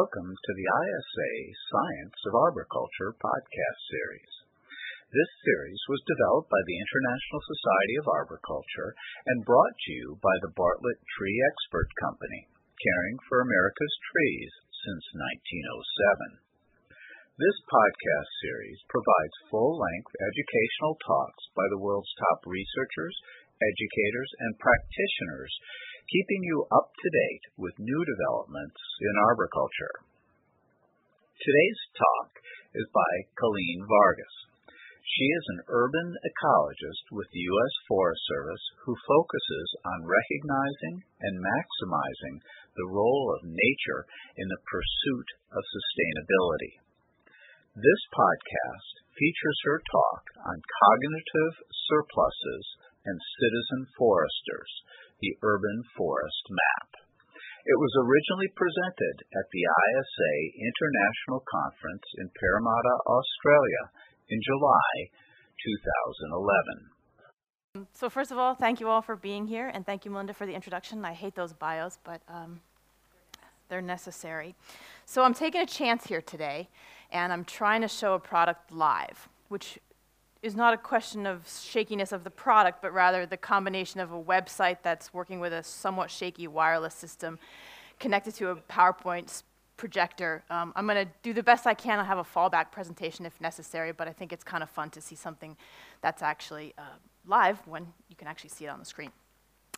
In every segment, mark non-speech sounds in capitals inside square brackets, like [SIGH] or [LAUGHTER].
Welcome to the ISA Science of Arboriculture podcast series. This series was developed by the International Society of Arboriculture and brought to you by the Bartlett Tree Expert Company, caring for America's trees since 1907. This podcast series provides full-length educational talks by the world's top researchers, educators, and practitioners keeping you up to date with new developments in arboriculture. Today's talk is by Kelaine Vargas. She is an urban ecologist with the U.S. Forest Service who focuses on recognizing and maximizing the role of nature in the pursuit of sustainability. This podcast features her talk on cognitive surpluses and citizen foresters, the urban forest map. It was originally presented at the ISA International Conference in Parramatta, Australia in July 2011. So first of all, thank you all for being here, and thank you, Melinda, for the introduction. I hate those bios, but um, they're necessary. So I'm taking a chance here today, and I'm trying to show a product live, which is not a question of shakiness of the product, but rather the combination of a website that's working with a somewhat shaky wireless system connected to a PowerPoint projector. Um, I'm going to do the best I can. I'll have a fallback presentation if necessary, but I think it's kind of fun to see something that's actually uh, live when you can actually see it on the screen.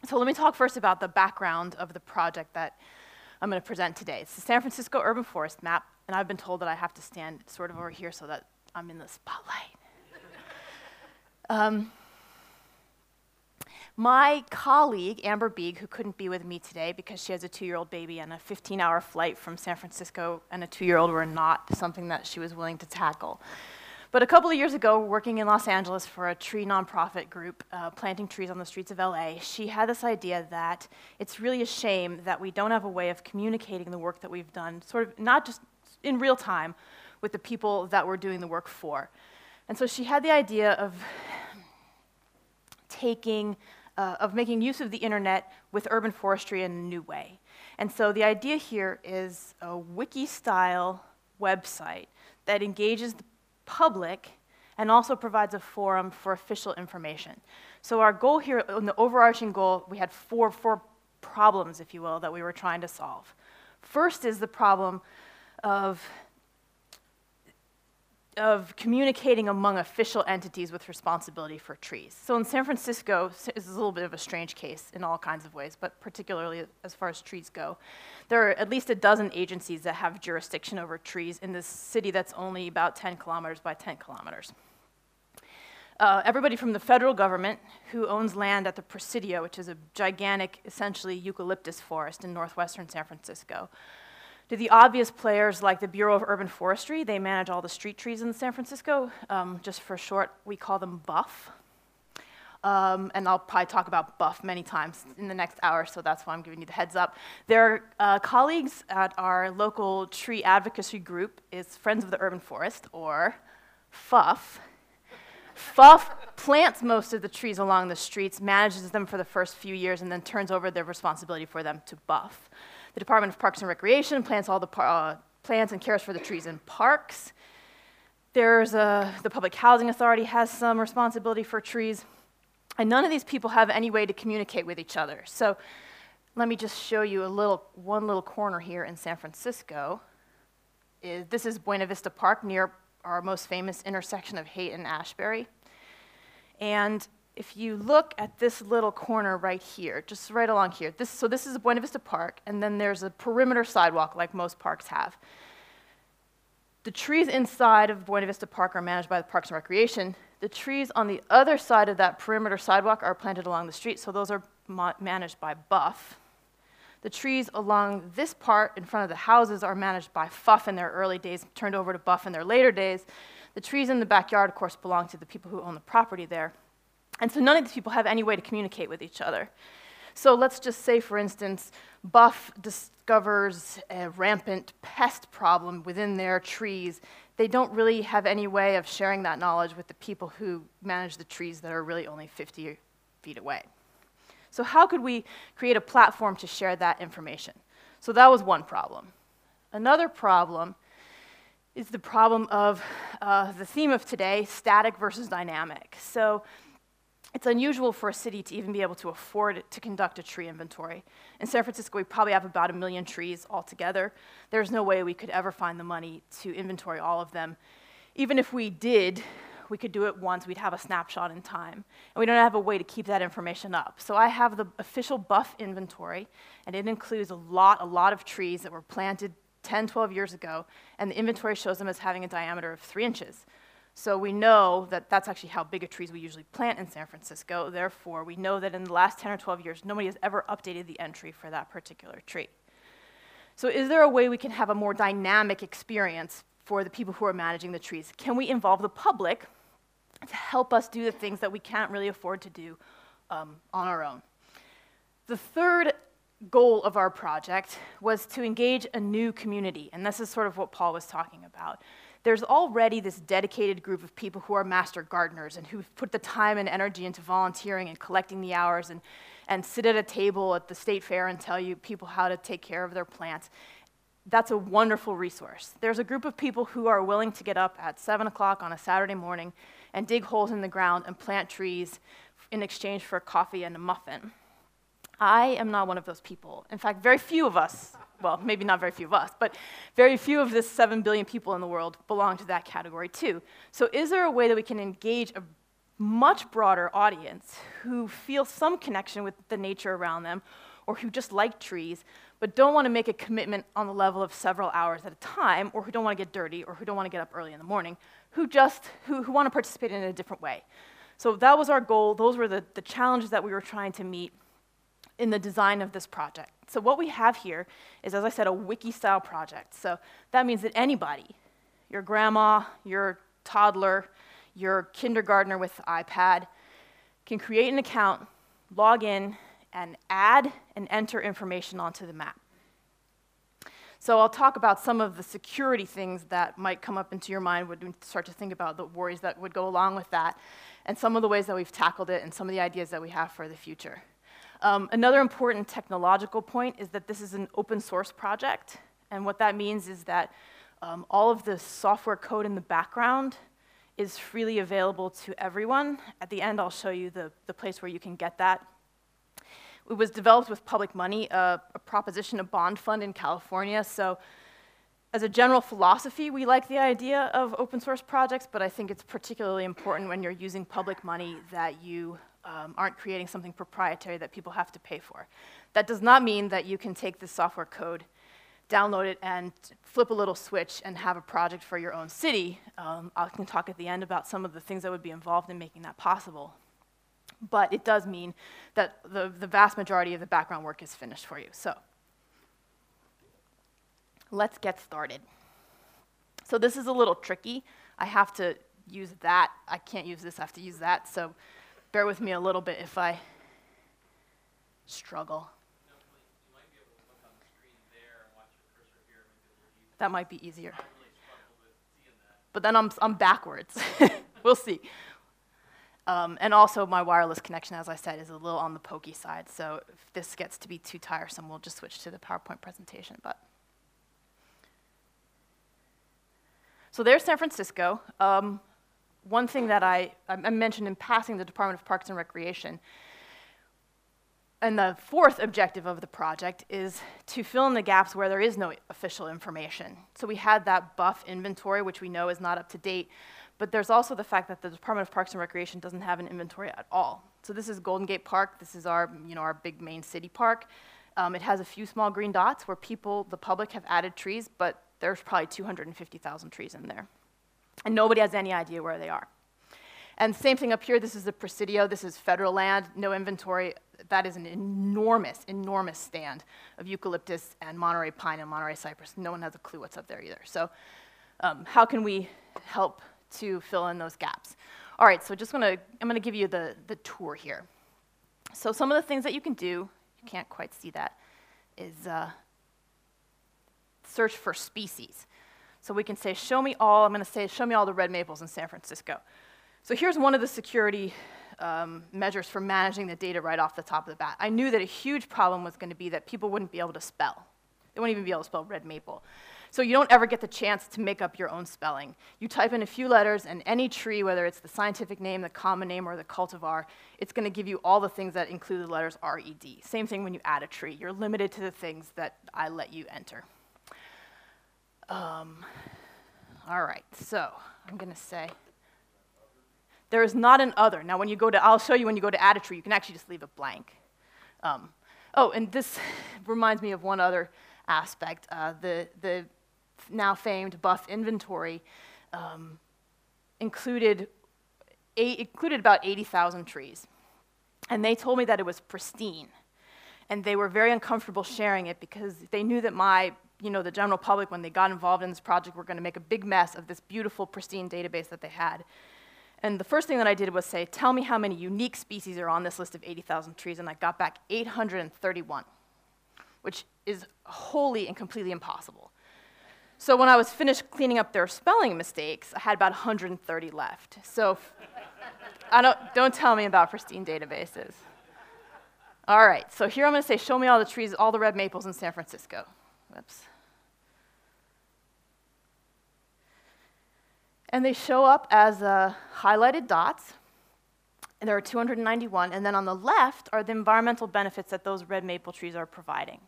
So let me talk first about the background of the project that I'm going to present today. It's the San Francisco Urban Forest Map, and I've been told that I have to stand sort of over here so that I'm in the spotlight. Um, my colleague, Amber Bieg, who couldn't be with me today because she has a two year old baby and a 15 hour flight from San Francisco and a two year old were not something that she was willing to tackle. But a couple of years ago, working in Los Angeles for a tree nonprofit group, uh, planting trees on the streets of LA, she had this idea that it's really a shame that we don't have a way of communicating the work that we've done, sort of not just in real time, with the people that we're doing the work for. And so she had the idea of taking, uh, of making use of the internet with urban forestry in a new way. And so the idea here is a wiki style website that engages the public and also provides a forum for official information. So our goal here, in the overarching goal, we had four, four problems, if you will, that we were trying to solve. First is the problem of of communicating among official entities with responsibility for trees. So in San Francisco, this is a little bit of a strange case in all kinds of ways, but particularly as far as trees go. There are at least a dozen agencies that have jurisdiction over trees in this city that's only about 10 kilometers by 10 kilometers. Uh, everybody from the federal government, who owns land at the Presidio, which is a gigantic, essentially eucalyptus forest in northwestern San Francisco, to the obvious players like the Bureau of Urban Forestry, they manage all the street trees in San Francisco. Um, just for short, we call them BUFF. Um, and I'll probably talk about BUFF many times in the next hour, so that's why I'm giving you the heads up. Their uh, colleagues at our local tree advocacy group is Friends of the Urban Forest, or FUF. FUF plants most of the trees along the streets, manages them for the first few years, and then turns over their responsibility for them to BUFF. The Department of Parks and Recreation plants all the uh, plants and cares for the trees in parks. There's a, the Public Housing Authority has some responsibility for trees. And none of these people have any way to communicate with each other. So let me just show you a little, one little corner here in San Francisco. This is Buena Vista Park near our most famous intersection of Haight and Ashbury. And if you look at this little corner right here, just right along here, this, so this is Buena Vista Park, and then there's a perimeter sidewalk like most parks have. The trees inside of Buena Vista Park are managed by the Parks and Recreation. The trees on the other side of that perimeter sidewalk are planted along the street, so those are ma- managed by BUFF. The trees along this part in front of the houses are managed by FUF in their early days, turned over to BUFF in their later days. The trees in the backyard, of course, belong to the people who own the property there. And so none of these people have any way to communicate with each other. So let's just say, for instance, BUFF discovers a rampant pest problem within their trees. They don't really have any way of sharing that knowledge with the people who manage the trees that are really only 50 feet away. So, how could we create a platform to share that information? So, that was one problem. Another problem is the problem of uh, the theme of today static versus dynamic. So, it's unusual for a city to even be able to afford to conduct a tree inventory. In San Francisco, we probably have about a million trees altogether. There's no way we could ever find the money to inventory all of them. Even if we did, we could do it once, we'd have a snapshot in time. And we don't have a way to keep that information up. So I have the official BUFF inventory, and it includes a lot, a lot of trees that were planted 10, 12 years ago, and the inventory shows them as having a diameter of three inches. So we know that that's actually how big a trees we usually plant in San Francisco. Therefore, we know that in the last 10 or 12 years, nobody has ever updated the entry for that particular tree. So is there a way we can have a more dynamic experience for the people who are managing the trees? Can we involve the public to help us do the things that we can't really afford to do um, on our own? The third goal of our project was to engage a new community, and this is sort of what Paul was talking about there's already this dedicated group of people who are master gardeners and who've put the time and energy into volunteering and collecting the hours and, and sit at a table at the state fair and tell you people how to take care of their plants. That's a wonderful resource. There's a group of people who are willing to get up at 7 o'clock on a Saturday morning and dig holes in the ground and plant trees in exchange for coffee and a muffin. I am not one of those people. In fact, very few of us well, maybe not very few of us, but very few of the 7 billion people in the world belong to that category too. So, is there a way that we can engage a much broader audience who feel some connection with the nature around them or who just like trees but don't want to make a commitment on the level of several hours at a time or who don't want to get dirty or who don't want to get up early in the morning who just who, who want to participate in a different way so that was our goal those were the, the challenges that we were trying to meet in the design of this project. So what we have here is, as I said, a wiki-style project. So that means that anybody, your grandma, your toddler, your kindergartner with iPad, can create an account, log in, and add and enter information onto the map. So I'll talk about some of the security things that might come up into your mind when you start to think about the worries that would go along with that, and some of the ways that we've tackled it, and some of the ideas that we have for the future. Um, another important technological point is that this is an open source project. And what that means is that um, all of the software code in the background is freely available to everyone. At the end, I'll show you the, the place where you can get that. It was developed with public money, uh, a proposition, a bond fund in California. So as a general philosophy, we like the idea of open source projects, but I think it's particularly important when you're using public money that you um, aren't creating something proprietary that people have to pay for. That does not mean that you can take this software code, download it, and flip a little switch and have a project for your own city. Um, I can talk at the end about some of the things that would be involved in making that possible. But it does mean that the, the vast majority of the background work is finished for you. So let's get started. So this is a little tricky. I have to use that. I can't use this, I have to use that. So bear with me a little bit if I struggle. That might be easier. But then I'm, I'm backwards. [LAUGHS] we'll see. Um, and also, my wireless connection, as I said, is a little on the pokey side. So if this gets to be too tiresome, we'll just switch to the PowerPoint presentation. But so there's San Francisco. Um, one thing that I, I mentioned in passing the Department of Parks and Recreation. And the fourth objective of the project is to fill in the gaps where there is no official information. So we had that BUFF inventory, which we know is not up to date, but there's also the fact that the Department of Parks and Recreation doesn't have an inventory at all. So this is Golden Gate Park. This is our, you know, our big main city park. Um, it has a few small green dots where people, the public, have added trees, but there's probably 250,000 trees in there and nobody has any idea where they are. And same thing up here, this is the Presidio, this is federal land, no inventory that is an enormous, enormous stand of eucalyptus and Monterey pine and Monterey cypress. No one has a clue what's up there either. So um, how can we help to fill in those gaps? All right, so just gonna, I'm gonna give you the, the tour here. So some of the things that you can do, you can't quite see that, is uh, search for species. So we can say, show me all, I'm gonna say, show me all the red maples in San Francisco. So here's one of the security um, measures for managing the data right off the top of the bat. I knew that a huge problem was gonna be that people wouldn't be able to spell. They wouldn't even be able to spell red maple. So you don't ever get the chance to make up your own spelling. You type in a few letters, and any tree, whether it's the scientific name, the common name, or the cultivar, it's going to give you all the things that include the letters RED. Same thing when you add a tree. You're limited to the things that I let you enter. Um, all right, so I'm going to say there is not an other. Now, when you go to, I'll show you when you go to add a tree, you can actually just leave it blank. Um, oh, and this [LAUGHS] reminds me of one other aspect. Uh, the, the now famed BUFF inventory um, included, eight, included about 80,000 trees. And they told me that it was pristine. And they were very uncomfortable sharing it because they knew that my, you know, the general public, when they got involved in this project, were going to make a big mess of this beautiful, pristine database that they had. And the first thing that I did was say, tell me how many unique species are on this list of 80,000 trees, and I got back 831, which is wholly and completely impossible. So when I was finished cleaning up their spelling mistakes, I had about 130 left. So I don't, don't tell me about pristine databases. All right, so here I'm going to say, show me all the trees, all the red maples in San Francisco. Whoops. And they show up as uh, highlighted dots. And there are 291. And then on the left are the environmental benefits that those red maple trees are providing.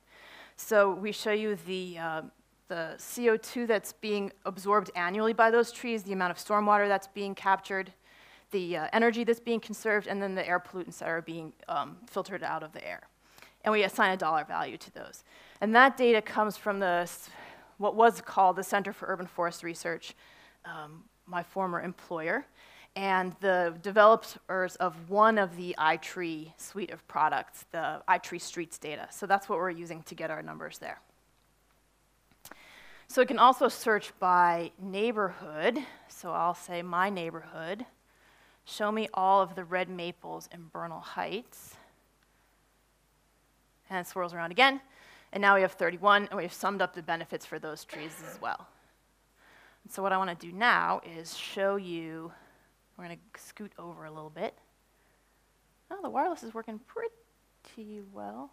So we show you the uh, the CO2 that's being absorbed annually by those trees, the amount of stormwater that's being captured, the uh, energy that's being conserved, and then the air pollutants that are being um, filtered out of the air. And we assign a dollar value to those. And that data comes from the, what was called the Center for Urban Forest Research, um, my former employer, and the developers of one of the iTree suite of products, the iTree Streets data. So that's what we're using to get our numbers there. So it can also search by neighborhood. So I'll say my neighborhood. Show me all of the red maples in Bernal Heights. And it swirls around again. And now we have 31, and we've summed up the benefits for those trees as well. So what I want to do now is show you, we're going to scoot over a little bit. Oh, the wireless is working pretty well.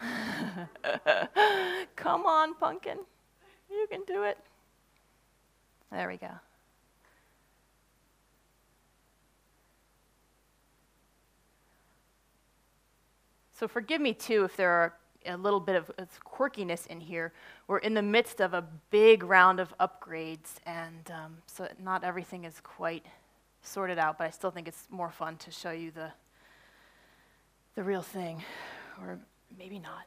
[LAUGHS] Come on, pumpkin. You can do it. There we go. So forgive me too if there are a little bit of quirkiness in here. We're in the midst of a big round of upgrades, and um, so not everything is quite sorted out, but I still think it's more fun to show you the, the real thing, or maybe not.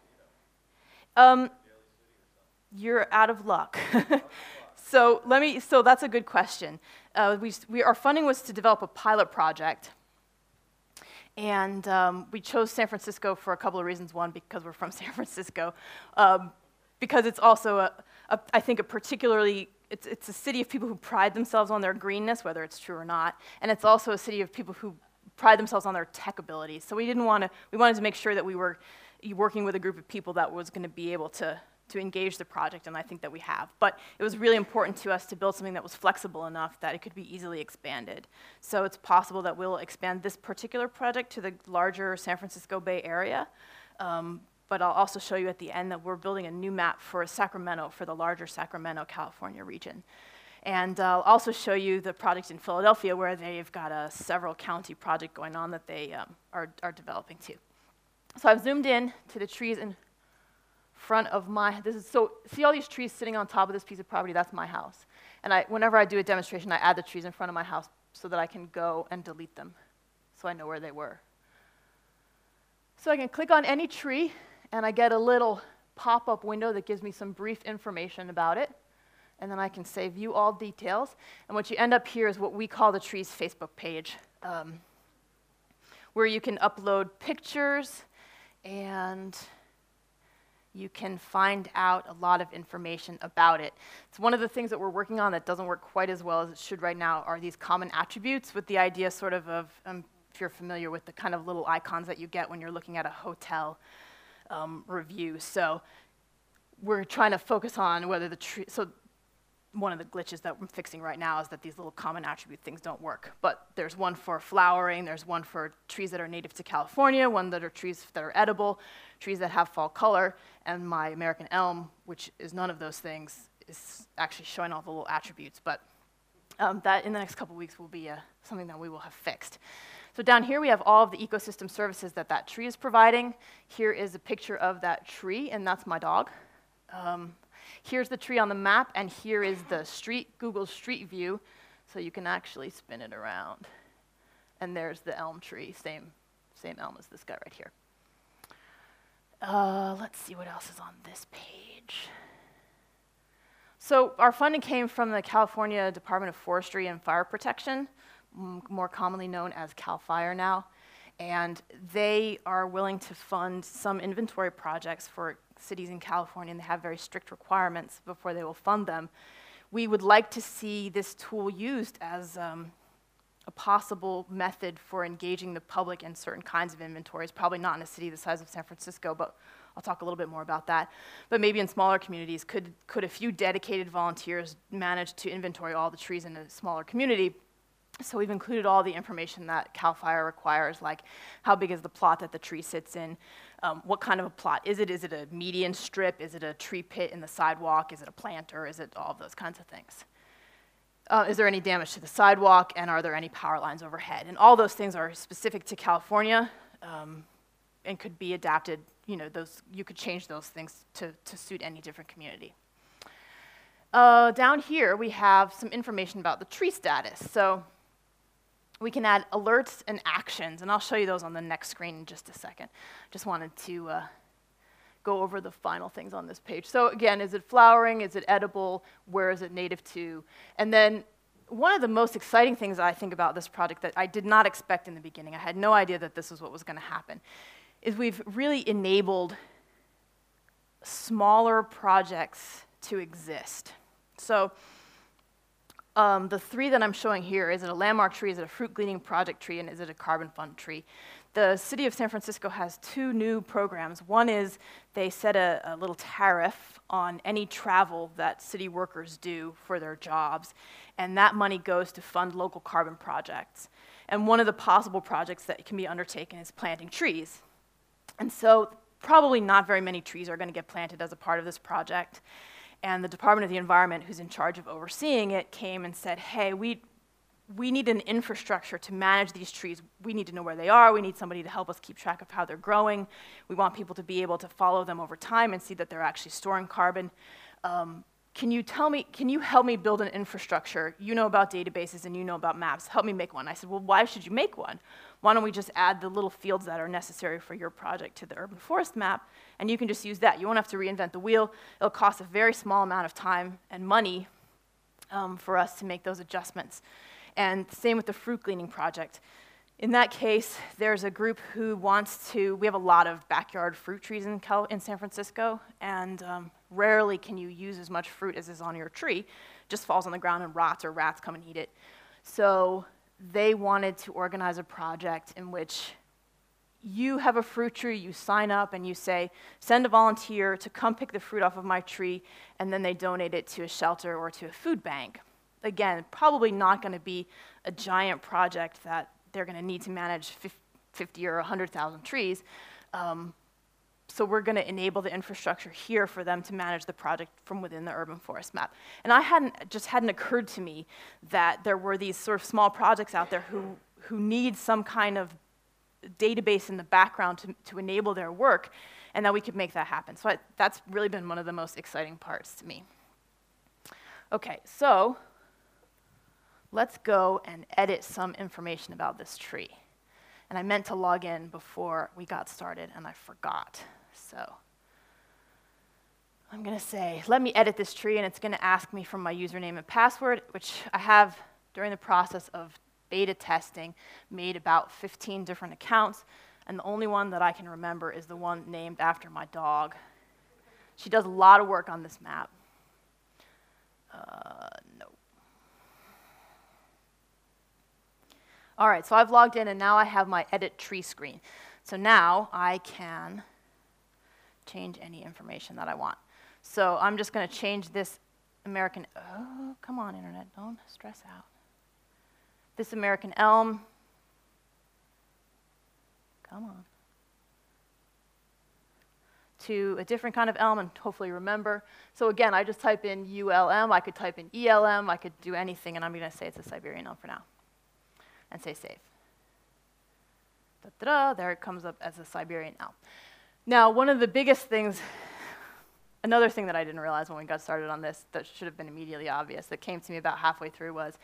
Um, you're out of luck. [LAUGHS] so let me. So that's a good question. Uh, we, we, our funding was to develop a pilot project, and um, we chose San Francisco for a couple of reasons. One, because we're from [LAUGHS] San Francisco, um, because it's also a, a, I think a particularly it's, it's a city of people who pride themselves on their greenness, whether it's true or not, and it's also a city of people who pride themselves on their tech abilities. So we didn't want to. We wanted to make sure that we were working with a group of people that was going to be able to to engage the project, and I think that we have. But it was really important to us to build something that was flexible enough that it could be easily expanded. So it's possible that we'll expand this particular project to the larger San Francisco Bay Area. Um, but I'll also show you at the end that we're building a new map for Sacramento, for the larger Sacramento, California region. And I'll also show you the project in Philadelphia where they've got a several county project going on that they um, are, are developing too. So I've zoomed in to the trees in front of my, this is, so see all these trees sitting on top of this piece of property? That's my house. And I, whenever I do a demonstration, I add the trees in front of my house so that I can go and delete them so I know where they were. So I can click on any tree and I get a little pop-up window that gives me some brief information about it. And then I can say view all details. And what you end up here is what we call the tree's Facebook page, um, where you can upload pictures and you can find out a lot of information about it. It's one of the things that we're working on that doesn't work quite as well as it should right now are these common attributes with the idea sort of of, um, if you're familiar with the kind of little icons that you get when you're looking at a hotel um, review. So we're trying to focus on whether the so one of the glitches that I'm fixing right now is that these little common attribute things don't work. But there's one for flowering, there's one for trees that are native to California, one that are trees that are edible, trees that have fall color, and my American elm, which is none of those things, is actually showing all the little attributes. But um, that in the next couple weeks will be uh, something that we will have fixed. So down here we have all of the ecosystem services that that tree is providing. Here is a picture of that tree, and that's my dog. Um, here's the tree on the map, and here is the street, Google Street View, so you can actually spin it around. And there's the elm tree, same, same elm as this guy right here. Uh, let's see what else is on this page. So our funding came from the California Department of Forestry and Fire Protection, more commonly known as CAL FIRE now. And they are willing to fund some inventory projects for cities in California, and they have very strict requirements before they will fund them. We would like to see this tool used as um, a possible method for engaging the public in certain kinds of inventories, probably not in a city the size of San Francisco, but I'll talk a little bit more about that. But maybe in smaller communities, could, could a few dedicated volunteers manage to inventory all the trees in a smaller community so we've included all the information that CAL FIRE requires, like how big is the plot that the tree sits in, um, what kind of a plot is it? Is it a median strip? Is it a tree pit in the sidewalk? Is it a planter? Is it all of those kinds of things? Uh, is there any damage to the sidewalk? And are there any power lines overhead? And all those things are specific to California um, and could be adapted. You know, those you could change those things to, to suit any different community. Uh, down here, we have some information about the tree status. So we can add alerts and actions, and I'll show you those on the next screen in just a second. Just wanted to uh, go over the final things on this page. So again, is it flowering? Is it edible? Where is it native to? And then one of the most exciting things I think about this project that I did not expect in the beginning, I had no idea that this was what was going to happen, is we've really enabled smaller projects to exist. So um, the three that I'm showing here, is it a landmark tree, is it a fruit gleaning project tree, and is it a carbon fund tree? The city of San Francisco has two new programs. One is they set a, a little tariff on any travel that city workers do for their jobs, and that money goes to fund local carbon projects. And one of the possible projects that can be undertaken is planting trees. And so probably not very many trees are going to get planted as a part of this project and the Department of the Environment, who's in charge of overseeing it, came and said, hey, we, we need an infrastructure to manage these trees. We need to know where they are. We need somebody to help us keep track of how they're growing. We want people to be able to follow them over time and see that they're actually storing carbon. Um, can you tell me, can you help me build an infrastructure? You know about databases and you know about maps. Help me make one. I said, well, why should you make one? Why don't we just add the little fields that are necessary for your project to the urban forest map, and you can just use that. You won't have to reinvent the wheel. It'll cost a very small amount of time and money um, for us to make those adjustments. And same with the fruit gleaning project. In that case, there's a group who wants to, we have a lot of backyard fruit trees in, Cal, in San Francisco, and um, rarely can you use as much fruit as is on your tree. It just falls on the ground and rots, or rats come and eat it. So they wanted to organize a project in which you have a fruit tree, you sign up and you say, send a volunteer to come pick the fruit off of my tree, and then they donate it to a shelter or to a food bank. Again, probably not going to be a giant project that they're going to need to manage 50 or 100,000 trees. Um, so we're going to enable the infrastructure here for them to manage the project from within the urban forest map. And I hadn't, just hadn't occurred to me that there were these sort of small projects out there who, who need some kind of database in the background to, to enable their work, and that we could make that happen. So I, that's really been one of the most exciting parts to me. Okay, so let's go and edit some information about this tree. And I meant to log in before we got started, and I forgot. So I'm going to say, let me edit this tree, and it's going to ask me for my username and password, which I have during the process of beta testing made about 15 different accounts. And the only one that I can remember is the one named after my dog. She does a lot of work on this map. Uh, no. All right, so I've logged in and now I have my edit tree screen. So now I can change any information that I want. So I'm just going to change this American, oh, come on, internet, don't stress out. This American elm, come on, to a different kind of elm and hopefully remember. So again, I just type in ULM, I could type in ELM, I could do anything, and I'm going to say it's a Siberian elm for now, and say save. Da-da-da, there it comes up as a Siberian elm. Now, one of the biggest things Another thing that I didn't realize when we got started on this that should have been immediately obvious that came to me about halfway through was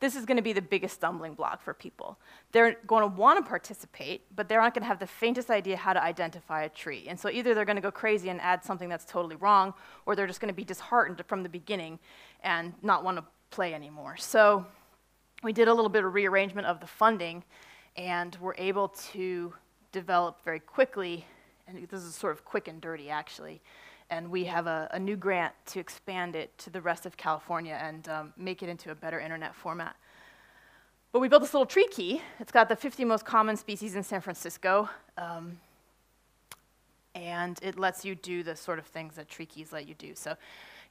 this is going to be the biggest stumbling block for people. They're going to want to participate, but they're not going to have the faintest idea how to identify a tree. And so either they're going to go crazy and add something that's totally wrong, or they're just going to be disheartened from the beginning and not want to play anymore. So we did a little bit of rearrangement of the funding, and we're able to develop very quickly, and this is sort of quick and dirty actually, and we have a, a, new grant to expand it to the rest of California and um, make it into a better internet format. But we built this little tree key. It's got the 50 most common species in San Francisco, um, and it lets you do the sort of things that tree keys let you do. So,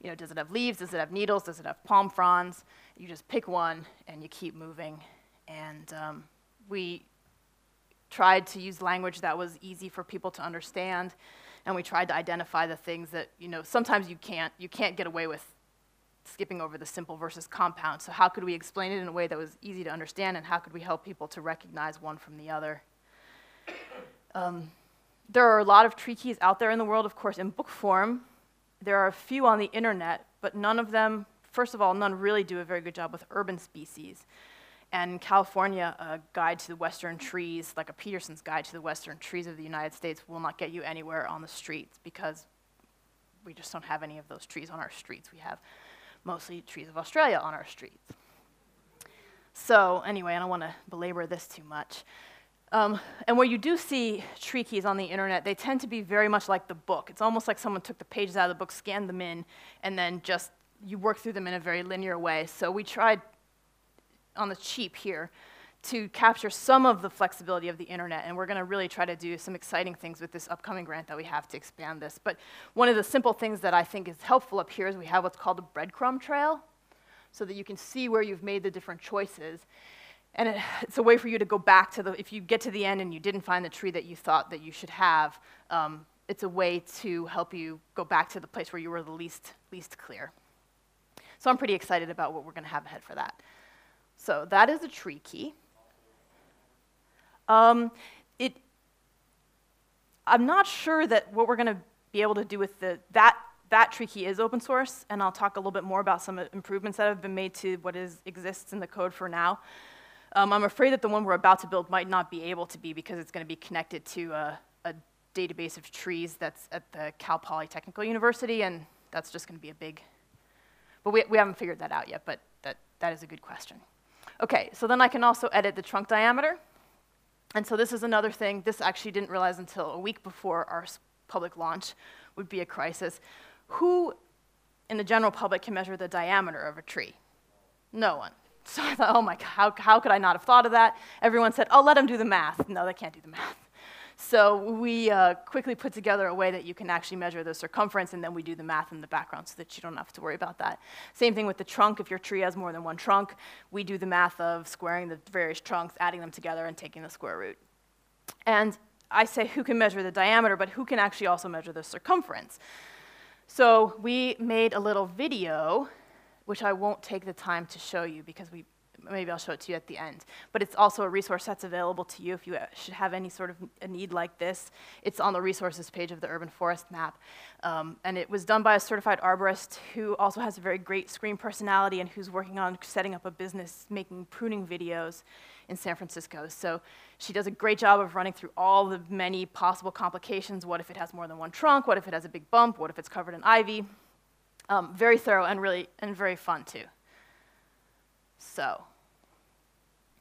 you know, does it have leaves? Does it have needles? Does it have palm fronds? You just pick one and you keep moving. And um, we tried to use language that was easy for people to understand and we tried to identify the things that you know sometimes you can't you can't get away with skipping over the simple versus compound. So how could we explain it in a way that was easy to understand, and how could we help people to recognize one from the other? Um, there are a lot of tree keys out there in the world, of course, in book form. There are a few on the internet, but none of them, first of all, none really do a very good job with urban species. And California, a guide to the western trees, like a Peterson's guide to the western trees of the United States, will not get you anywhere on the streets because we just don't have any of those trees on our streets. We have mostly trees of Australia on our streets. So, anyway, I don't want to belabor this too much. Um, and where you do see tree keys on the internet, they tend to be very much like the book. It's almost like someone took the pages out of the book, scanned them in, and then just you work through them in a very linear way. So we tried on the cheap here to capture some of the flexibility of the internet, and we're going to really try to do some exciting things with this upcoming grant that we have to expand this. But one of the simple things that I think is helpful up here is we have what's called a breadcrumb trail, so that you can see where you've made the different choices. And it, [SIGHS] it's a way for you to go back to the, if you get to the end and you didn't find the tree that you thought that you should have, um, it's a way to help you go back to the place where you were the least, least clear. So I'm pretty excited about what we're going to have ahead for that. So that is a tree key. Um, it, I'm not sure that what we're going to be able to do with the, that, that tree key is open source, and I'll talk a little bit more about some improvements that have been made to what is, exists in the code for now. Um, I'm afraid that the one we're about to build might not be able to be because it's going to be connected to a, a database of trees that's at the Cal Poly Technical University, and that's just going to be a big, but we, we haven't figured that out yet, but that, that is a good question. Okay, so then I can also edit the trunk diameter. And so this is another thing, this actually didn't realize until a week before our public launch would be a crisis. Who in the general public can measure the diameter of a tree? No one. So I thought, oh my God, how, how could I not have thought of that? Everyone said, oh, let them do the math. No, they can't do the math. So we uh, quickly put together a way that you can actually measure the circumference, and then we do the math in the background so that you don't have to worry about that. Same thing with the trunk. If your tree has more than one trunk, we do the math of squaring the various trunks, adding them together, and taking the square root. And I say who can measure the diameter, but who can actually also measure the circumference? So we made a little video, which I won't take the time to show you because we maybe I'll show it to you at the end. But it's also a resource that's available to you if you should have any sort of a need like this. It's on the resources page of the urban forest map. Um, and it was done by a certified arborist who also has a very great screen personality and who's working on setting up a business making pruning videos in San Francisco. So she does a great job of running through all the many possible complications. What if it has more than one trunk? What if it has a big bump? What if it's covered in ivy? Um, very thorough and really and very fun too. So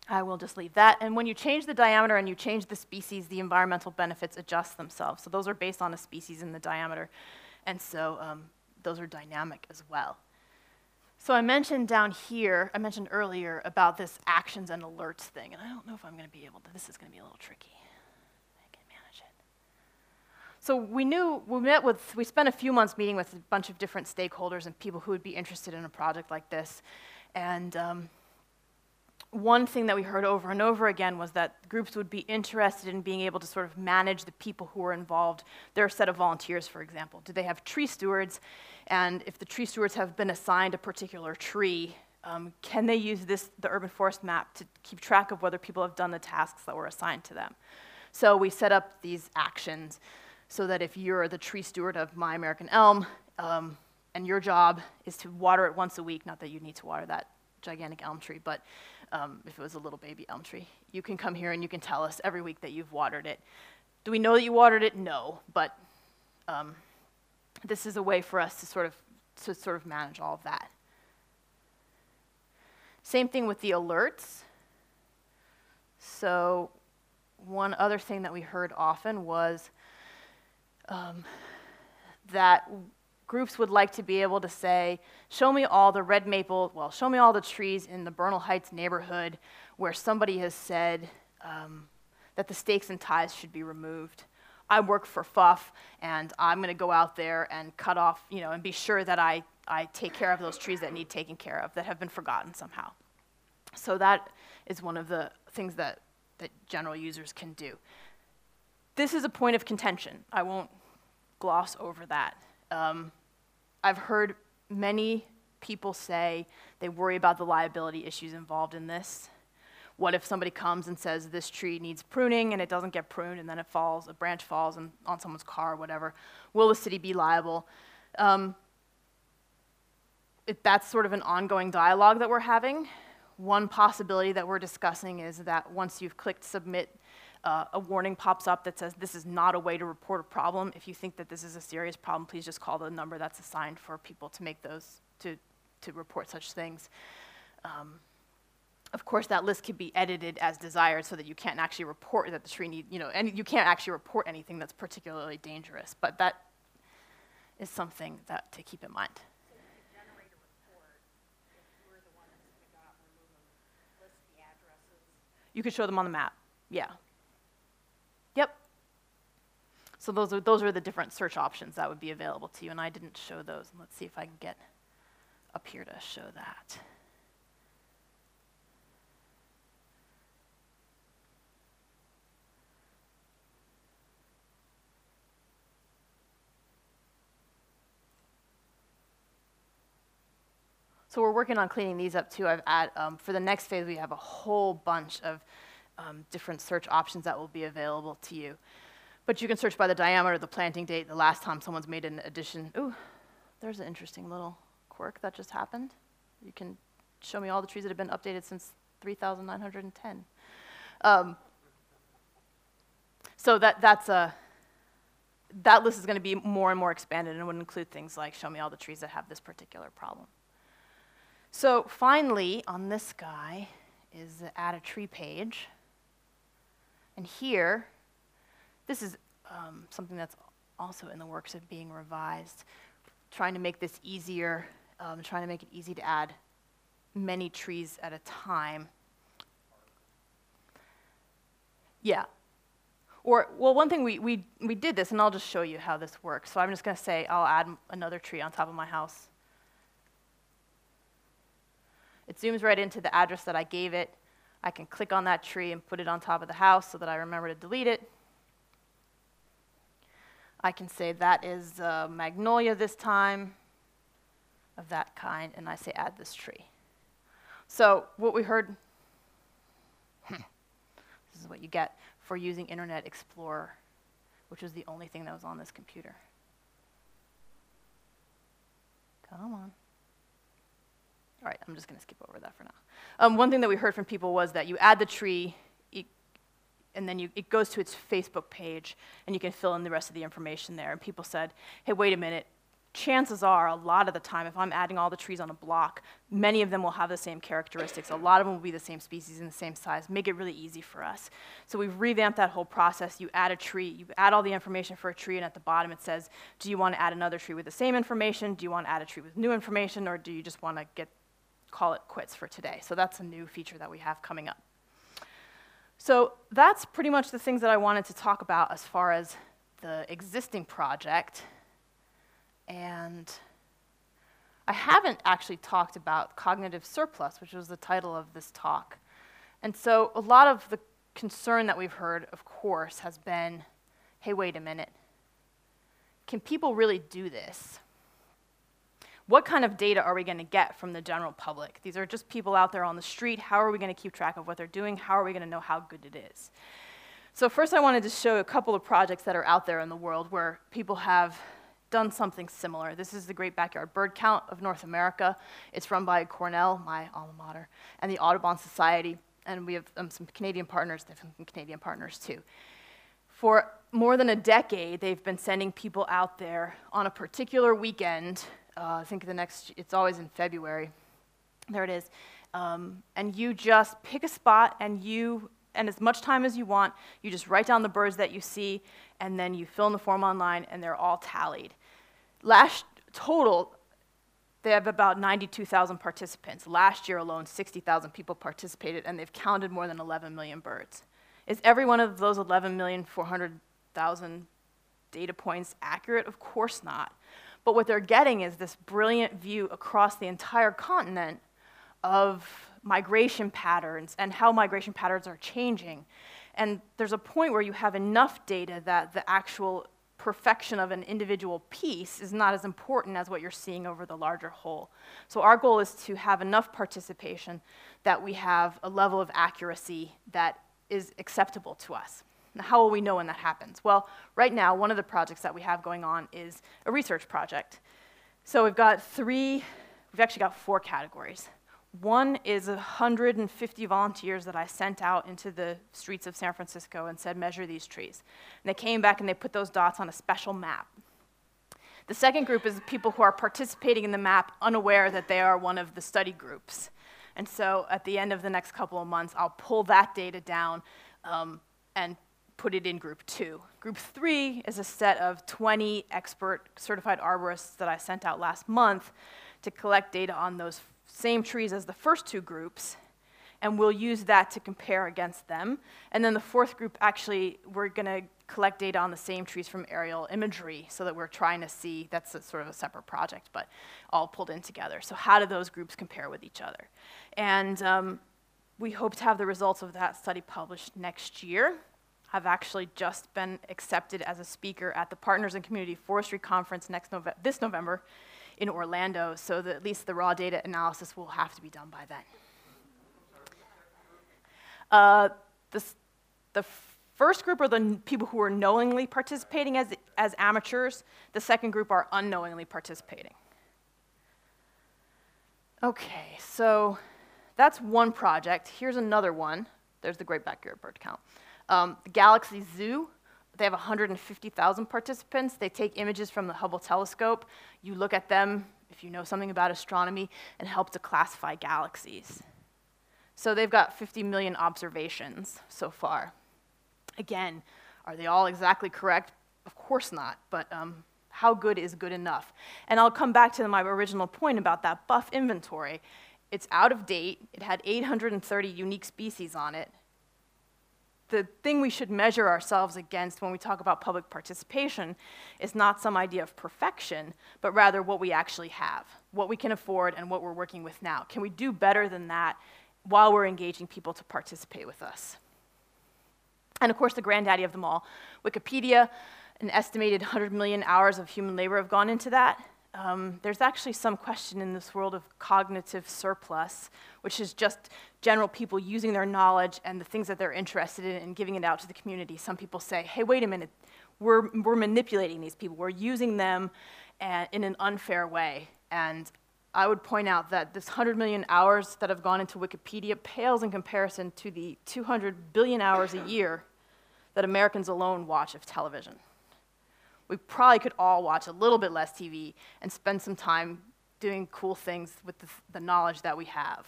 I will just leave that. And when you change the diameter and you change the species, the environmental benefits adjust themselves. So those are based on a species and the diameter. And so um, those are dynamic as well. So I mentioned down here, I mentioned earlier about this actions and alerts thing. And I don't know if I'm going to be able to, this is going to be a little tricky. I can manage it. So we knew, we met with, we spent a few months meeting with a bunch of different stakeholders and people who would be interested in a project like this. And um, one thing that we heard over and over again was that groups would be interested in being able to sort of manage the people who are involved, their set of volunteers, for example. Do they have tree stewards? And if the tree stewards have been assigned a particular tree, um, can they use this, the urban forest map to keep track of whether people have done the tasks that were assigned to them? So we set up these actions so that if you're the tree steward of My American Elm, um, and your job is to water it once a week, not that you need to water that gigantic elm tree, but um, if it was a little baby elm tree. You can come here and you can tell us every week that you've watered it. Do we know that you watered it? No, but um, this is a way for us to sort of to sort of manage all of that. Same thing with the alerts. So one other thing that we heard often was um, that groups would like to be able to say, show me all the red maple, well, show me all the trees in the Bernal Heights neighborhood where somebody has said um, that the stakes and ties should be removed. I work for FUF, and I'm going to go out there and cut off, you know, and be sure that I, I take care of those trees that need taken care of, that have been forgotten somehow. So that is one of the things that, that general users can do. This is a point of contention. I won't gloss over that. Um, I've heard many people say they worry about the liability issues involved in this. What if somebody comes and says this tree needs pruning and it doesn't get pruned and then it falls, a branch falls and, on someone's car or whatever? Will the city be liable? Um, it, that's sort of an ongoing dialogue that we're having. One possibility that we're discussing is that once you've clicked submit uh, a warning pops up that says this is not a way to report a problem. If you think that this is a serious problem, please just call the number that's assigned for people to make those, to, to report such things. Um, of course, that list can be edited as desired so that you can't actually report that the tree need, you know, and you can't actually report anything that's particularly dangerous. But that is something that to keep in mind. You could show them on the map, yeah. So those are, those are the different search options that would be available to you, and I didn't show those. Let's see if I can get up here to show that. So we're working on cleaning these up too. I've add, um, for the next phase, we have a whole bunch of um, different search options that will be available to you. But you can search by the diameter, the planting date, the last time someone's made an addition. Ooh, there's an interesting little quirk that just happened. You can show me all the trees that have been updated since 3,910. Um, so that, that's a, that list is going to be more and more expanded and would include things like show me all the trees that have this particular problem. So finally, on this guy is the add a tree page. And here, this is um, something that's also in the works of being revised, trying to make this easier, um, trying to make it easy to add many trees at a time. Yeah. Or, well, one thing we, we, we did this, and I'll just show you how this works. So I'm just going to say I'll add another tree on top of my house. It zooms right into the address that I gave it. I can click on that tree and put it on top of the house so that I remember to delete it. I can say that is magnolia this time of that kind, and I say add this tree. So what we heard, this is what you get for using Internet Explorer, which was the only thing that was on this computer. Come on. All right, I'm just going to skip over that for now. Um, one thing that we heard from people was that you add the tree, and then you, it goes to its Facebook page, and you can fill in the rest of the information there. And people said, hey, wait a minute, chances are, a lot of the time, if I'm adding all the trees on a block, many of them will have the same characteristics. A lot of them will be the same species and the same size, make it really easy for us. So we've revamped that whole process. You add a tree, you add all the information for a tree, and at the bottom it says, do you want to add another tree with the same information? Do you want to add a tree with new information? Or do you just want to get, call it quits for today? So that's a new feature that we have coming up. So that's pretty much the things that I wanted to talk about as far as the existing project. And I haven't actually talked about cognitive surplus, which was the title of this talk. And so a lot of the concern that we've heard, of course, has been hey, wait a minute. Can people really do this? What kind of data are we going to get from the general public? These are just people out there on the street. How are we going to keep track of what they're doing? How are we going to know how good it is? So, first, I wanted to show a couple of projects that are out there in the world where people have done something similar. This is the Great Backyard Bird Count of North America. It's run by Cornell, my alma mater, and the Audubon Society, and we have um, some Canadian partners, they have some Canadian partners too. For more than a decade, they've been sending people out there on a particular weekend. Uh, I think the next, it's always in February. There it is. Um, and you just pick a spot and you, and as much time as you want, you just write down the birds that you see and then you fill in the form online, and they're all tallied. Last total, they have about 92,000 participants. Last year alone, 60,000 people participated, and they've counted more than 11 million birds. Is every one of those 11,400,000 data points accurate? Of course not. But what they're getting is this brilliant view across the entire continent of migration patterns and how migration patterns are changing and there's a point where you have enough data that the actual perfection of an individual piece is not as important as what you're seeing over the larger whole. So our goal is to have enough participation that we have a level of accuracy that is acceptable to us. Now, how will we know when that happens? Well, right now, one of the projects that we have going on is a research project. So we've got three, we've actually got four categories. One is 150 volunteers that I sent out into the streets of San Francisco and said, measure these trees. And they came back and they put those dots on a special map. The second group is people who are participating in the map unaware that they are one of the study groups. And so at the end of the next couple of months, I'll pull that data down um, and put it in group two. Group three is a set of 20 expert certified arborists that I sent out last month to collect data on those same trees as the first two groups, and we'll use that to compare against them. And then the fourth group, actually, we're going to collect data on the same trees from aerial imagery so that we're trying to see, that's a, sort of a separate project, but all pulled in together. So how do those groups compare with each other? And um, we hope to have the results of that study published next year. I've actually just been accepted as a speaker at the Partners in Community Forestry Conference next Nove this November in Orlando, so that at least the raw data analysis will have to be done by then. Uh, the first group are the people who are knowingly participating as, as amateurs. The second group are unknowingly participating. Okay, so that's one project. Here's another one. There's the Great Backyard Bird Count. Um, the Galaxy Zoo they have 150,000 participants. They take images from the Hubble telescope. You look at them, if you know something about astronomy, and help to classify galaxies. So they've got 50 million observations so far. Again, are they all exactly correct? Of course not, but um, how good is good enough? And I'll come back to my original point about that BUFF inventory. It's out of date, it had 830 unique species on it, the thing we should measure ourselves against when we talk about public participation is not some idea of perfection, but rather what we actually have, what we can afford, and what we're working with now. Can we do better than that while we're engaging people to participate with us? And of course, the granddaddy of them all, Wikipedia, an estimated 100 million hours of human labor have gone into that. Um, there's actually some question in this world of cognitive surplus, which is just general people using their knowledge and the things that they're interested in and giving it out to the community. Some people say, hey, wait a minute, we're, we're manipulating these people, we're using them uh, in an unfair way. And I would point out that this 100 million hours that have gone into Wikipedia pales in comparison to the 200 billion hours a year that Americans alone watch of television. We probably could all watch a little bit less TV and spend some time doing cool things with the, the knowledge that we have.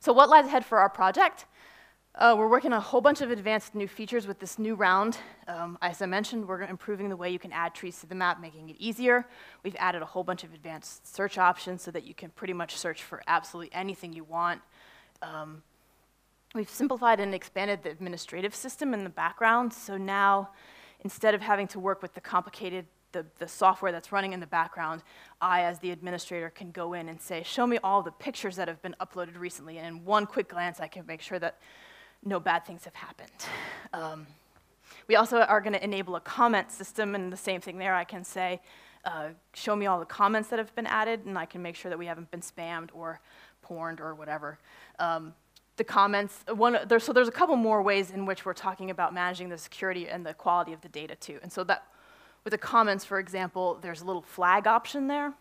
So what lies ahead for our project? Uh, we're working on a whole bunch of advanced new features with this new round. Um, as I mentioned, we're improving the way you can add trees to the map, making it easier. We've added a whole bunch of advanced search options so that you can pretty much search for absolutely anything you want. Um, we've simplified and expanded the administrative system in the background, so now instead of having to work with the complicated the, the software that's running in the background, I, as the administrator, can go in and say, show me all the pictures that have been uploaded recently, and in one quick glance, I can make sure that no bad things have happened. Um, we also are going to enable a comment system, and the same thing there. I can say, uh, show me all the comments that have been added, and I can make sure that we haven't been spammed or porned or whatever. Um, the comments, one, there, so there's a couple more ways in which we're talking about managing the security and the quality of the data too. And so that with the comments, for example, there's a little flag option there.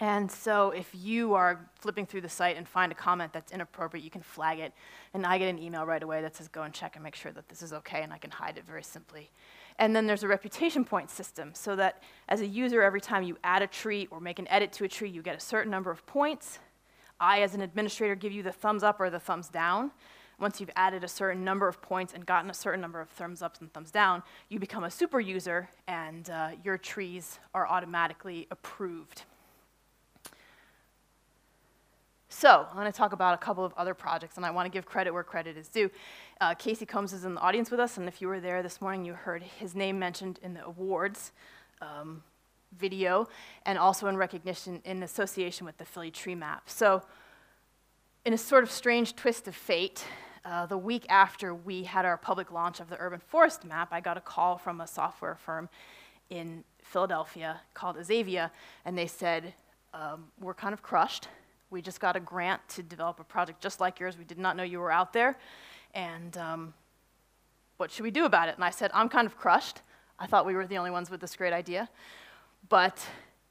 And so if you are flipping through the site and find a comment that's inappropriate, you can flag it. And I get an email right away that says, go and check and make sure that this is okay, and I can hide it very simply. And then there's a reputation point system, so that as a user, every time you add a tree or make an edit to a tree, you get a certain number of points. I, as an administrator, give you the thumbs up or the thumbs down. Once you've added a certain number of points and gotten a certain number of thumbs ups and thumbs down, you become a super user and uh, your trees are automatically approved. So, I'm going to talk about a couple of other projects, and I want to give credit where credit is due. Uh, Casey Combs is in the audience with us, and if you were there this morning, you heard his name mentioned in the awards um, video, and also in recognition in association with the Philly tree map. So, in a sort of strange twist of fate, uh, the week after we had our public launch of the urban forest map, I got a call from a software firm in Philadelphia called Azavea, and they said, um, We're kind of crushed. We just got a grant to develop a project just like yours. We did not know you were out there. And um, what should we do about it? And I said, I'm kind of crushed. I thought we were the only ones with this great idea. But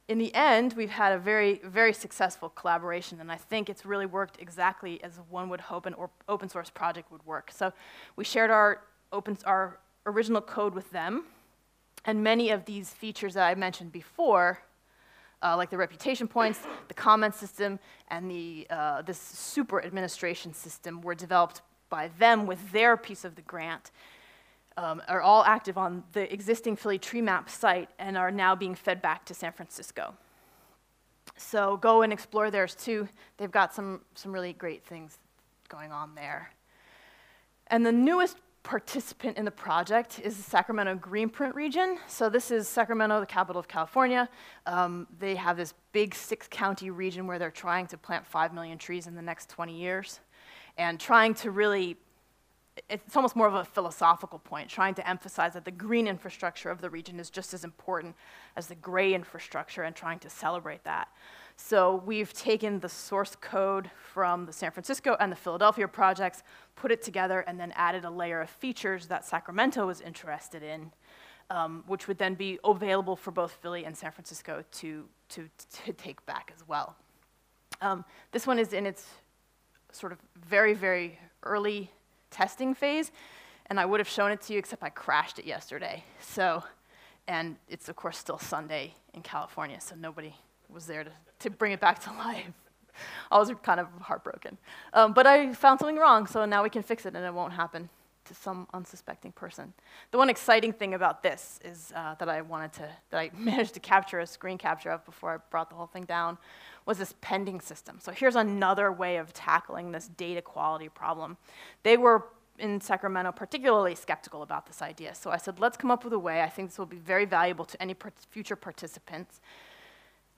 in the end, we've had a very, very successful collaboration, and I think it's really worked exactly as one would hope an open source project would work. So we shared our, open, our original code with them, and many of these features that I mentioned before, uh, like the reputation points, the comment system, and the, uh, this super administration system were developed by them with their piece of the grant um, are all active on the existing Philly tree map site and are now being fed back to San Francisco. So go and explore theirs too. They've got some, some really great things going on there. And the newest participant in the project is the Sacramento Greenprint region. So this is Sacramento, the capital of California. Um, they have this big six county region where they're trying to plant 5 million trees in the next 20 years and trying to really it's almost more of a philosophical point, trying to emphasize that the green infrastructure of the region is just as important as the gray infrastructure and trying to celebrate that. So we've taken the source code from the San Francisco and the Philadelphia projects, put it together, and then added a layer of features that Sacramento was interested in, um, which would then be available for both Philly and San Francisco to, to, to take back as well. Um, this one is in its sort of very, very early testing phase, and I would have shown it to you, except I crashed it yesterday. So, and it's of course still Sunday in California, so nobody was there to, to bring it back to [LAUGHS] life. I was kind of heartbroken. Um, but I found something wrong, so now we can fix it and it won't happen to some unsuspecting person. The one exciting thing about this is uh, that I wanted to, that I [LAUGHS] managed to capture a screen capture of before I brought the whole thing down, was this pending system. So here's another way of tackling this data quality problem. They were in Sacramento particularly skeptical about this idea. So I said, let's come up with a way, I think this will be very valuable to any future participants,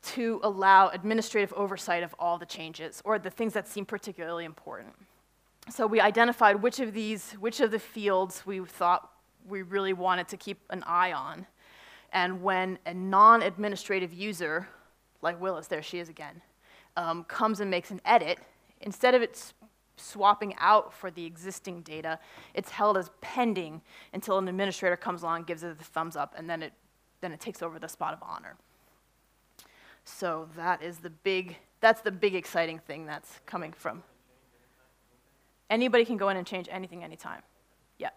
to allow administrative oversight of all the changes or the things that seem particularly important. So we identified which of these, which of the fields we thought we really wanted to keep an eye on. And when a non-administrative user like Willis, there she is again, um, comes and makes an edit, instead of it swapping out for the existing data, it's held as pending until an administrator comes along, gives it the thumbs up, and then it, then it takes over the spot of honor. So that is the big, that's the big exciting thing that's coming from. Anybody can go in and change anything anytime. Yeah.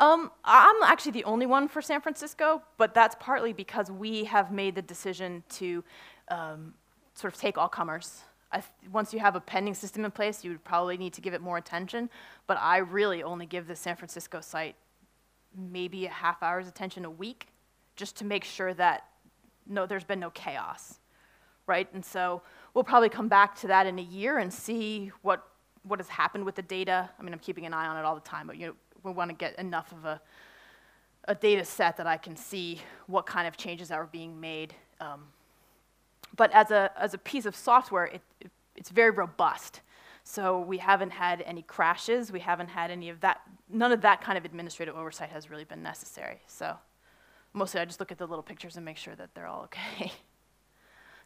Um, I'm actually the only one for San Francisco, but that's partly because we have made the decision to um, sort of take all comers. Once you have a pending system in place, you would probably need to give it more attention. But I really only give the San Francisco site maybe a half hour's attention a week, just to make sure that no, there's been no chaos, right? And so we'll probably come back to that in a year and see what what has happened with the data. I mean, I'm keeping an eye on it all the time, but you know, we want to get enough of a, a data set that I can see what kind of changes are being made. Um, but as a, as a piece of software, it, it, it's very robust. So we haven't had any crashes. We haven't had any of that. None of that kind of administrative oversight has really been necessary. So mostly I just look at the little pictures and make sure that they're all [LAUGHS] okay.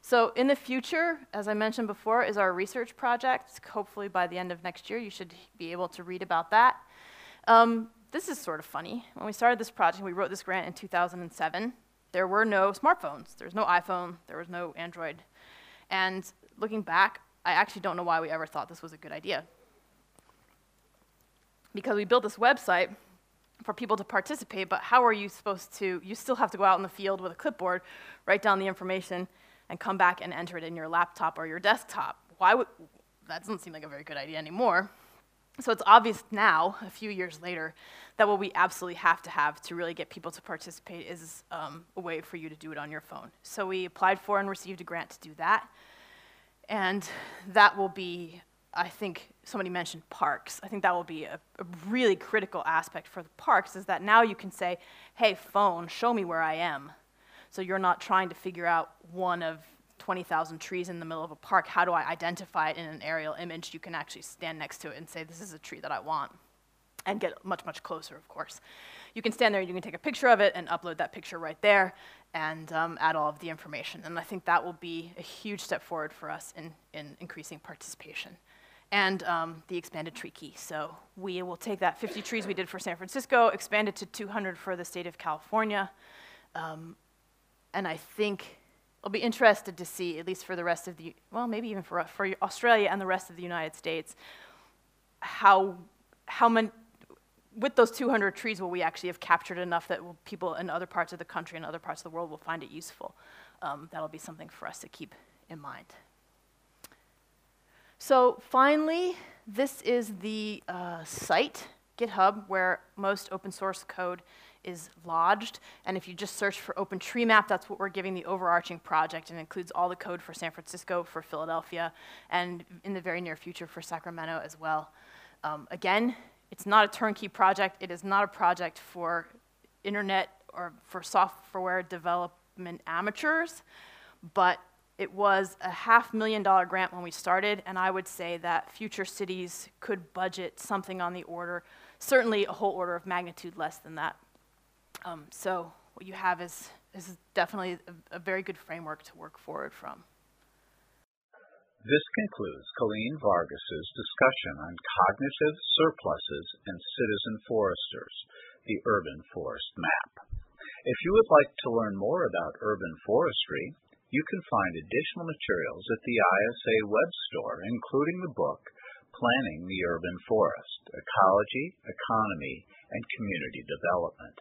So in the future, as I mentioned before, is our research project. Hopefully by the end of next year, you should be able to read about that. Um, this is sort of funny. When we started this project, we wrote this grant in 2007. There were no smartphones. There was no iPhone. There was no Android. And looking back, I actually don't know why we ever thought this was a good idea. Because we built this website for people to participate, but how are you supposed to? You still have to go out in the field with a clipboard, write down the information, and come back and enter it in your laptop or your desktop. Why would that doesn't seem like a very good idea anymore. So it's obvious now, a few years later, that what we absolutely have to have to really get people to participate is um, a way for you to do it on your phone. So we applied for and received a grant to do that. And that will be, I think, somebody mentioned parks. I think that will be a, a really critical aspect for the parks is that now you can say, hey, phone, show me where I am. So you're not trying to figure out one of 20,000 trees in the middle of a park, how do I identify it in an aerial image? You can actually stand next to it and say, this is a tree that I want, and get much, much closer, of course. You can stand there, and you can take a picture of it and upload that picture right there and um, add all of the information. And I think that will be a huge step forward for us in, in increasing participation. And um, the expanded tree key. So we will take that 50 trees we did for San Francisco, expand it to 200 for the state of California. Um, and I think I'll be interested to see, at least for the rest of the, well, maybe even for, for Australia and the rest of the United States, how, how many, with those 200 trees, will we actually have captured enough that people in other parts of the country and other parts of the world will find it useful? Um, that'll be something for us to keep in mind. So finally, this is the uh, site, GitHub, where most open source code is lodged. And if you just search for OpenTreeMap, that's what we're giving the overarching project and includes all the code for San Francisco, for Philadelphia, and in the very near future for Sacramento as well. Um, again, it's not a turnkey project. It is not a project for internet or for software development amateurs, but it was a half million dollar grant when we started, and I would say that future cities could budget something on the order, certainly a whole order of magnitude less than that. Um, so what you have is, is definitely a, a very good framework to work forward from. This concludes Kelaine Vargas's discussion on cognitive surpluses and citizen foresters, the urban forest map. If you would like to learn more about urban forestry, you can find additional materials at the ISA web store, including the book Planning the Urban Forest Ecology, Economy, and Community Development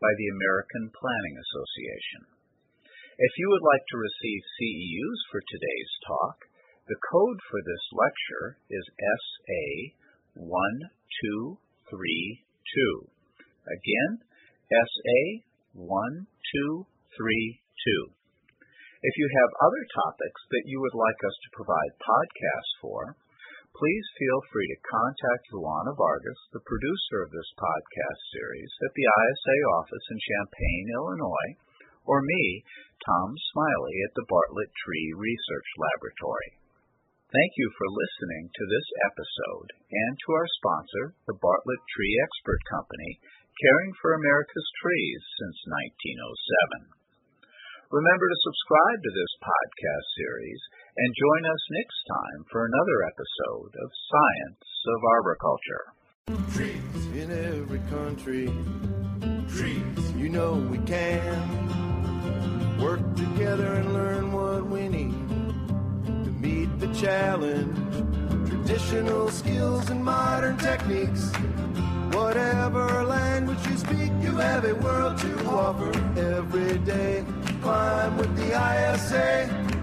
by the American Planning Association. If you would like to receive CEUs for today's talk, the code for this lecture is SA1232. Again, SA1232. If you have other topics that you would like us to provide podcasts for, please feel free to contact Luana Vargas, the producer of this podcast series, at the ISA office in Champaign, Illinois, or me, Tom Smiley, at the Bartlett Tree Research Laboratory. Thank you for listening to this episode and to our sponsor, the Bartlett Tree Expert Company, caring for America's trees since 1907. Remember to subscribe to this podcast series and join us next time for another episode of Science of Arboriculture. Trees in every country. Trees, you know we can work together and learn what we need to meet the challenge. Traditional skills and modern techniques. Whatever language you speak, you have a world to offer every day. Climb with the ISA.